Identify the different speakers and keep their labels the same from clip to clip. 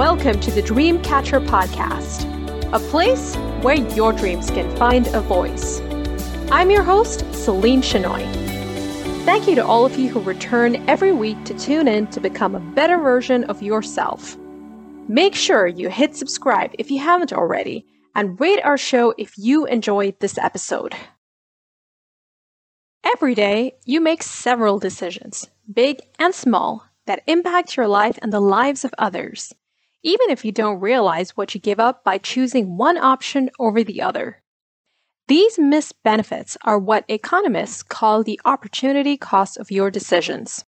Speaker 1: Welcome to the Dreamcatcher Podcast, a place where your dreams can find a voice. I'm your host, Celine Chenoy. Thank you to all of you who return every week to tune in to become a better version of yourself. Make sure you hit subscribe if you haven't already, and rate our show if you enjoyed this episode. Every day, you make several decisions, big and small, that impact your life and the lives of others, even if you don't realize what you give up by choosing one option over the other. These missed benefits are what economists call the opportunity cost of your decisions.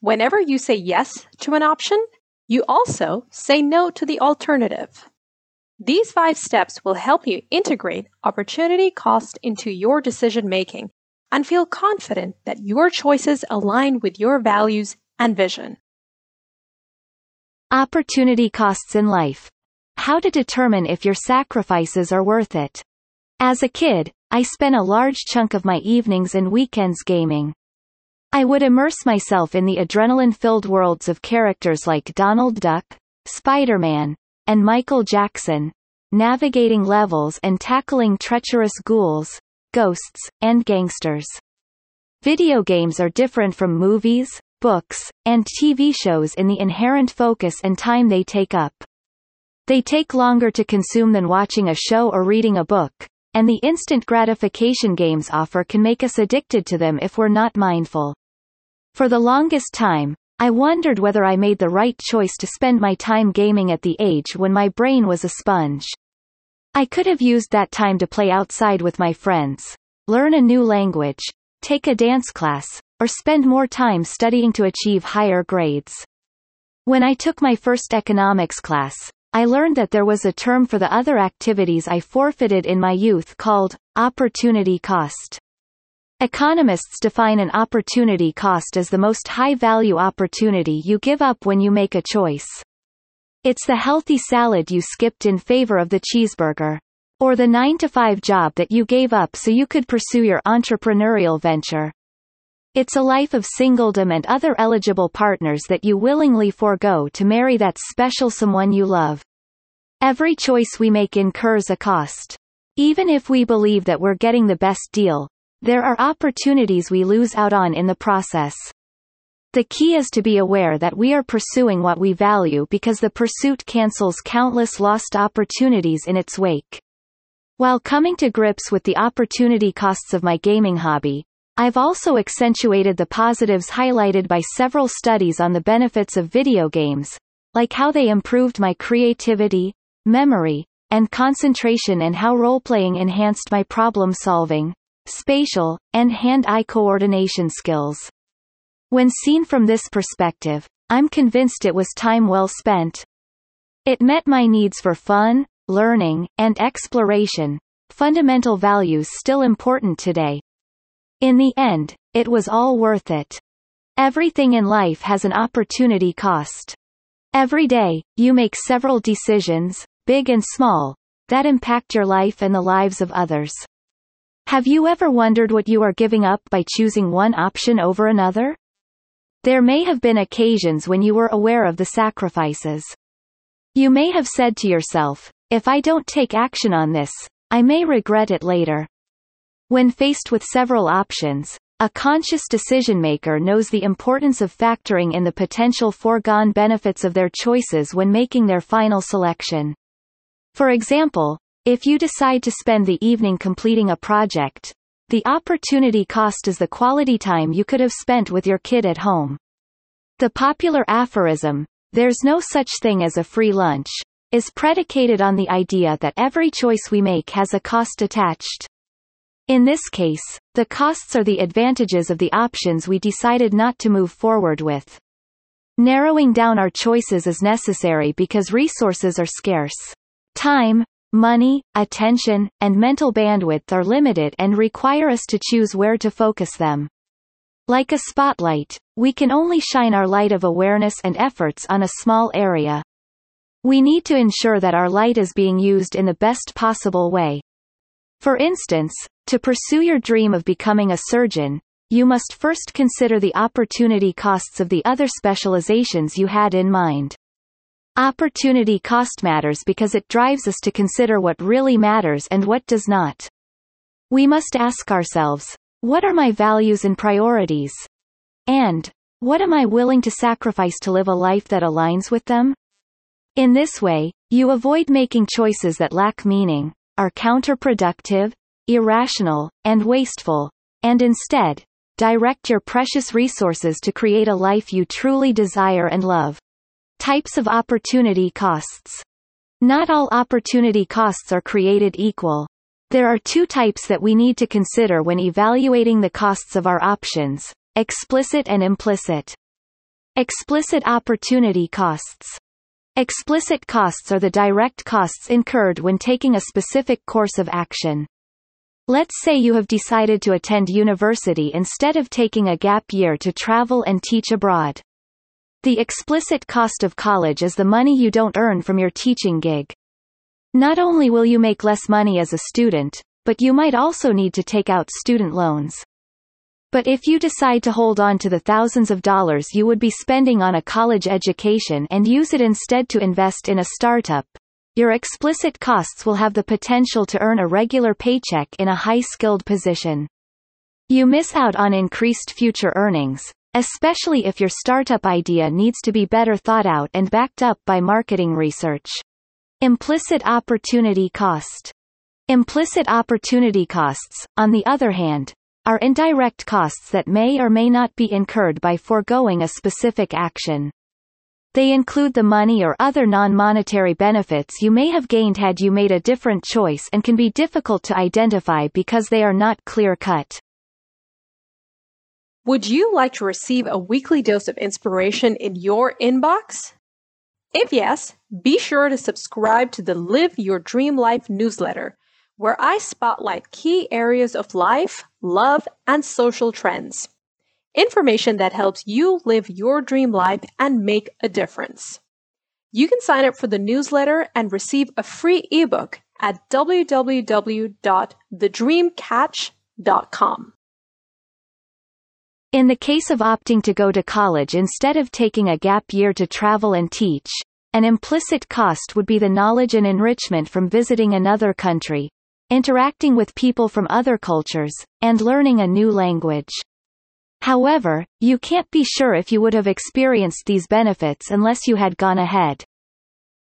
Speaker 1: Whenever you say yes to an option, you also say no to the alternative. These five steps will help you integrate opportunity cost into your decision making and feel confident that your choices align with your values and vision.
Speaker 2: Opportunity costs in life. How to determine if your sacrifices are worth it. As a kid, I spent a large chunk of my evenings and weekends gaming. I would immerse myself in the adrenaline-filled worlds of characters like Donald Duck, Spider-Man, and Michael Jackson, navigating levels and tackling treacherous ghouls, ghosts, and gangsters. Video games are different from movies, books, and TV shows in the inherent focus and time they take up. They take longer to consume than watching a show or reading a book, and the instant gratification games offer can make us addicted to them if we're not mindful. For the longest time, I wondered whether I made the right choice to spend my time gaming at the age when my brain was a sponge. I could have used that time to play outside with my friends, learn a new language, take a dance class, or spend more time studying to achieve higher grades. When I took my first economics class, I learned that there was a term for the other activities I forfeited in my youth called opportunity cost. Economists define an opportunity cost as the most high-value opportunity you give up when you make a choice. It's the healthy salad you skipped in favor of the cheeseburger. Or the 9 to 5 job that you gave up so you could pursue your entrepreneurial venture. It's a life of singledom and other eligible partners that you willingly forego to marry that special someone you love. Every choice we make incurs a cost. Even if we believe that we're getting the best deal, there are opportunities we lose out on in the process. The key is to be aware that we are pursuing what we value because the pursuit cancels countless lost opportunities in its wake. While coming to grips with the opportunity costs of my gaming hobby, I've also accentuated the positives highlighted by several studies on the benefits of video games, like how they improved my creativity, memory, and concentration and how role-playing enhanced my problem-solving, spatial, and hand-eye coordination skills. When seen from this perspective, I'm convinced it was time well spent. It met my needs for fun, learning, and exploration, fundamental values still important today. In the end, it was all worth it. Everything in life has an opportunity cost. Every day, you make several decisions, big and small, that impact your life and the lives of others. Have you ever wondered what you are giving up by choosing one option over another? There may have been occasions when you were aware of the sacrifices. You may have said to yourself, if I don't take action on this, I may regret it later. When faced with several options, a conscious decision maker knows the importance of factoring in the potential foregone benefits of their choices when making their final selection. For example, if you decide to spend the evening completing a project, the opportunity cost is the quality time you could have spent with your kid at home. The popular aphorism, there's no such thing as a free lunch, is predicated on the idea that every choice we make has a cost attached. In this case, the costs are the advantages of the options we decided not to move forward with. Narrowing down our choices is necessary because resources are scarce. Time, Money, attention, and mental bandwidth are limited and require us to choose where to focus them. Like a spotlight, we can only shine our light of awareness and efforts on a small area. We need to ensure that our light is being used in the best possible way. For instance, to pursue your dream of becoming a surgeon, you must first consider the opportunity costs of the other specializations you had in mind. Opportunity cost matters because it drives us to consider what really matters and what does not. We must ask ourselves, what are my values and priorities? And, what am I willing to sacrifice to live a life that aligns with them? In this way, you avoid making choices that lack meaning, are counterproductive, irrational, and wasteful, and instead, direct your precious resources to create a life you truly desire and love. Types of opportunity costs. Not all opportunity costs are created equal. There are two types that we need to consider when evaluating the costs of our options, explicit and implicit. Explicit opportunity costs. Explicit costs are the direct costs incurred when taking a specific course of action. Let's say you have decided to attend university instead of taking a gap year to travel and teach abroad. The explicit cost of college is the money you don't earn from your teaching gig. Not only will you make less money as a student, but you might also need to take out student loans. But if you decide to hold on to the thousands of dollars you would be spending on a college education and use it instead to invest in a startup, your explicit costs will have the potential to earn a regular paycheck in a high-skilled position. You miss out on increased future earnings, especially if your startup idea needs to be better thought out and backed up by marketing research. Implicit opportunity cost. Implicit opportunity costs, on the other hand, are indirect costs that may or may not be incurred by foregoing a specific action. They include the money or other non-monetary benefits you may have gained had you made a different choice and can be difficult to identify because they are not clear-cut.
Speaker 1: Would you like to receive a weekly dose of inspiration in your inbox? If yes, be sure to subscribe to the Live Your Dream Life newsletter, where I spotlight key areas of life, love, and social trends. Information that helps you live your dream life and make a difference. You can sign up for the newsletter and receive a free ebook at www.thedreamcatch.com.
Speaker 2: In the case of opting to go to college instead of taking a gap year to travel and teach, an implicit cost would be the knowledge and enrichment from visiting another country, interacting with people from other cultures, and learning a new language. However, you can't be sure if you would have experienced these benefits unless you had gone ahead.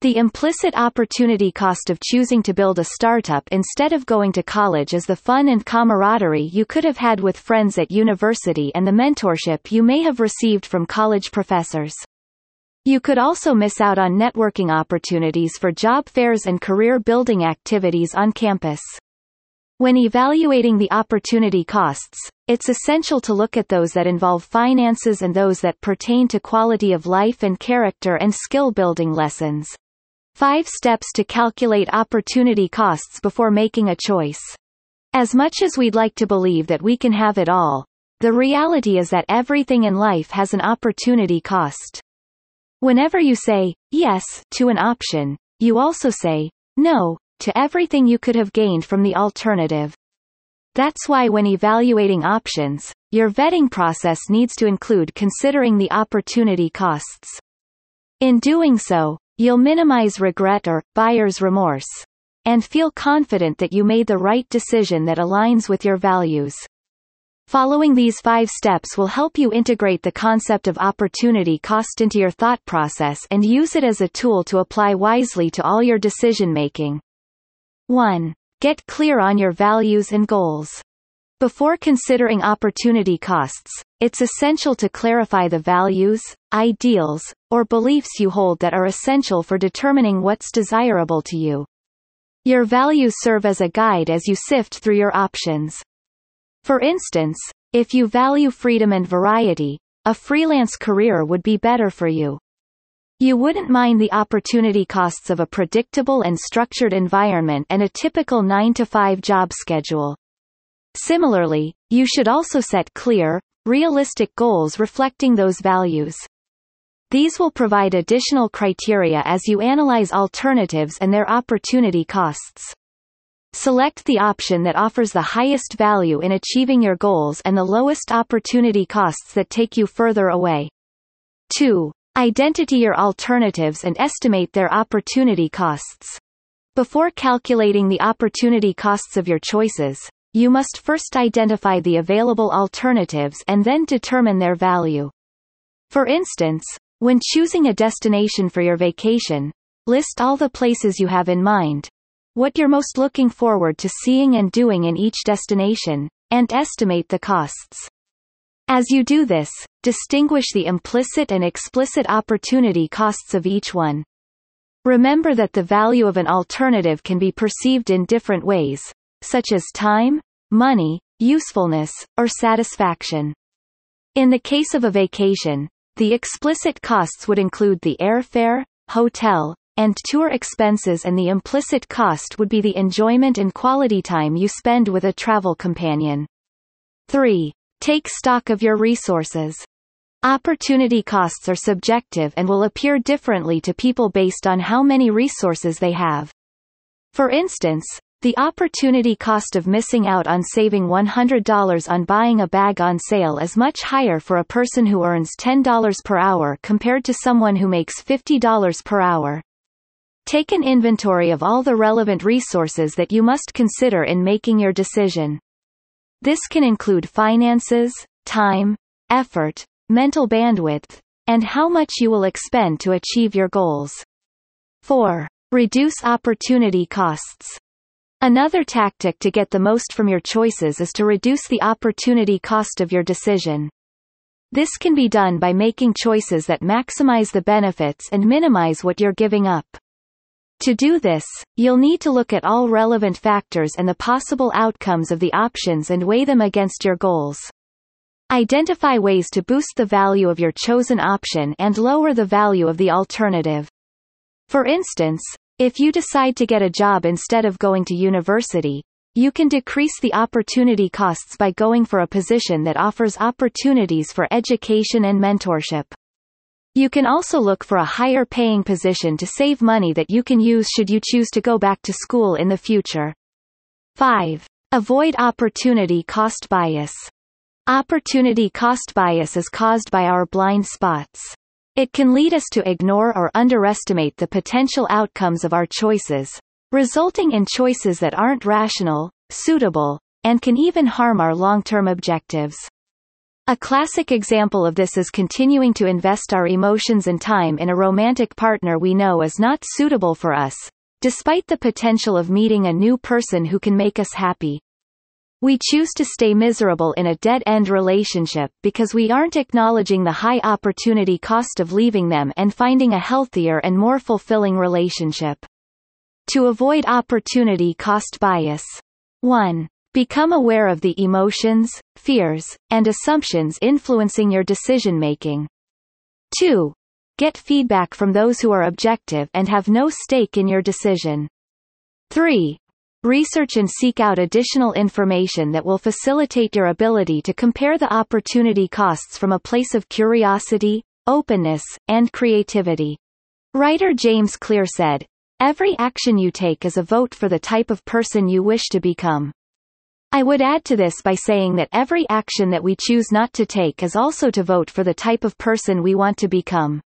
Speaker 2: The implicit opportunity cost of choosing to build a startup instead of going to college is the fun and camaraderie you could have had with friends at university and the mentorship you may have received from college professors. You could also miss out on networking opportunities for job fairs and career building activities on campus. When evaluating the opportunity costs, it's essential to look at those that involve finances and those that pertain to quality of life and character and skill building lessons. 5 steps to calculate opportunity costs before making a choice. As much as we'd like to believe that we can have it all, the reality is that everything in life has an opportunity cost. Whenever you say, yes, to an option, you also say, no, to everything you could have gained from the alternative. That's why when evaluating options, your vetting process needs to include considering the opportunity costs. In doing so, you'll minimize regret or buyer's remorse and feel confident that you made the right decision that aligns with your values. Following these five steps will help you integrate the concept of opportunity cost into your thought process and use it as a tool to apply wisely to all your decision making. 1. Get clear on your values and goals. Before considering opportunity costs, it's essential to clarify the values, ideals, or beliefs you hold that are essential for determining what's desirable to you. Your values serve as a guide as you sift through your options. For instance, if you value freedom and variety, a freelance career would be better for you. You wouldn't mind the opportunity costs of a predictable and structured environment and a typical 9 to 5 job schedule. Similarly, you should also set clear, realistic goals reflecting those values. These will provide additional criteria as you analyze alternatives and their opportunity costs. Select the option that offers the highest value in achieving your goals and the lowest opportunity costs that take you further away. 2. Identity your alternatives and estimate their opportunity costs. Before calculating the opportunity costs of your choices, you must first identify the available alternatives and then determine their value. For instance, when choosing a destination for your vacation, list all the places you have in mind, what you're most looking forward to seeing and doing in each destination, and estimate the costs. As you do this, distinguish the implicit and explicit opportunity costs of each one. Remember that the value of an alternative can be perceived in different ways, such as time, money, usefulness, or satisfaction. In the case of a vacation, the explicit costs would include the airfare, hotel, and tour expenses and the implicit cost would be the enjoyment and quality time you spend with a travel companion. 3. Take stock of your resources. Opportunity costs are subjective and will appear differently to people based on how many resources they have. For instance, the opportunity cost of missing out on saving $100 on buying a bag on sale is much higher for a person who earns $10 per hour compared to someone who makes $50 per hour. Take an inventory of all the relevant resources that you must consider in making your decision. This can include finances, time, effort, mental bandwidth, and how much you will expend to achieve your goals. 4. Reduce opportunity costs. Another tactic to get the most from your choices is to reduce the opportunity cost of your decision. This can be done by making choices that maximize the benefits and minimize what you're giving up. To do this, you'll need to look at all relevant factors and the possible outcomes of the options and weigh them against your goals. Identify ways to boost the value of your chosen option and lower the value of the alternative. For instance, if you decide to get a job instead of going to university, you can decrease the opportunity costs by going for a position that offers opportunities for education and mentorship. You can also look for a higher paying position to save money that you can use should you choose to go back to school in the future. 5. Avoid opportunity cost bias. Opportunity cost bias is caused by our blind spots. It can lead us to ignore or underestimate the potential outcomes of our choices, resulting in choices that aren't rational, suitable, and can even harm our long-term objectives. A classic example of this is continuing to invest our emotions and time in a romantic partner we know is not suitable for us, despite the potential of meeting a new person who can make us happy. We choose to stay miserable in a dead-end relationship because we aren't acknowledging the high opportunity cost of leaving them and finding a healthier and more fulfilling relationship. To avoid opportunity cost bias. 1. Become aware of the emotions, fears, and assumptions influencing your decision-making. 2. Get feedback from those who are objective and have no stake in your decision. 3. Research and seek out additional information that will facilitate your ability to compare the opportunity costs from a place of curiosity, openness, and creativity. Writer James Clear said, Every action you take is a vote for the type of person you wish to become. I would add to this by saying that every action that we choose not to take is also to vote for the type of person we want to become.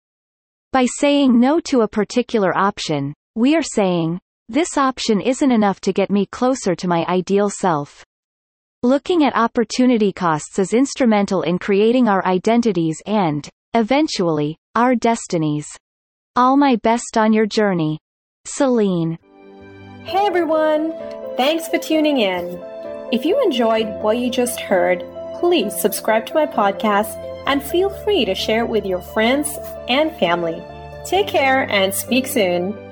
Speaker 2: By saying no to a particular option, we are saying, this option isn't enough to get me closer to my ideal self. Looking at opportunity costs is instrumental in creating our identities and, eventually, our destinies. All my best on your journey. Celine.
Speaker 1: Hey everyone! Thanks for tuning in. If you enjoyed what you just heard, please subscribe to my podcast and feel free to share it with your friends and family. Take care and speak soon.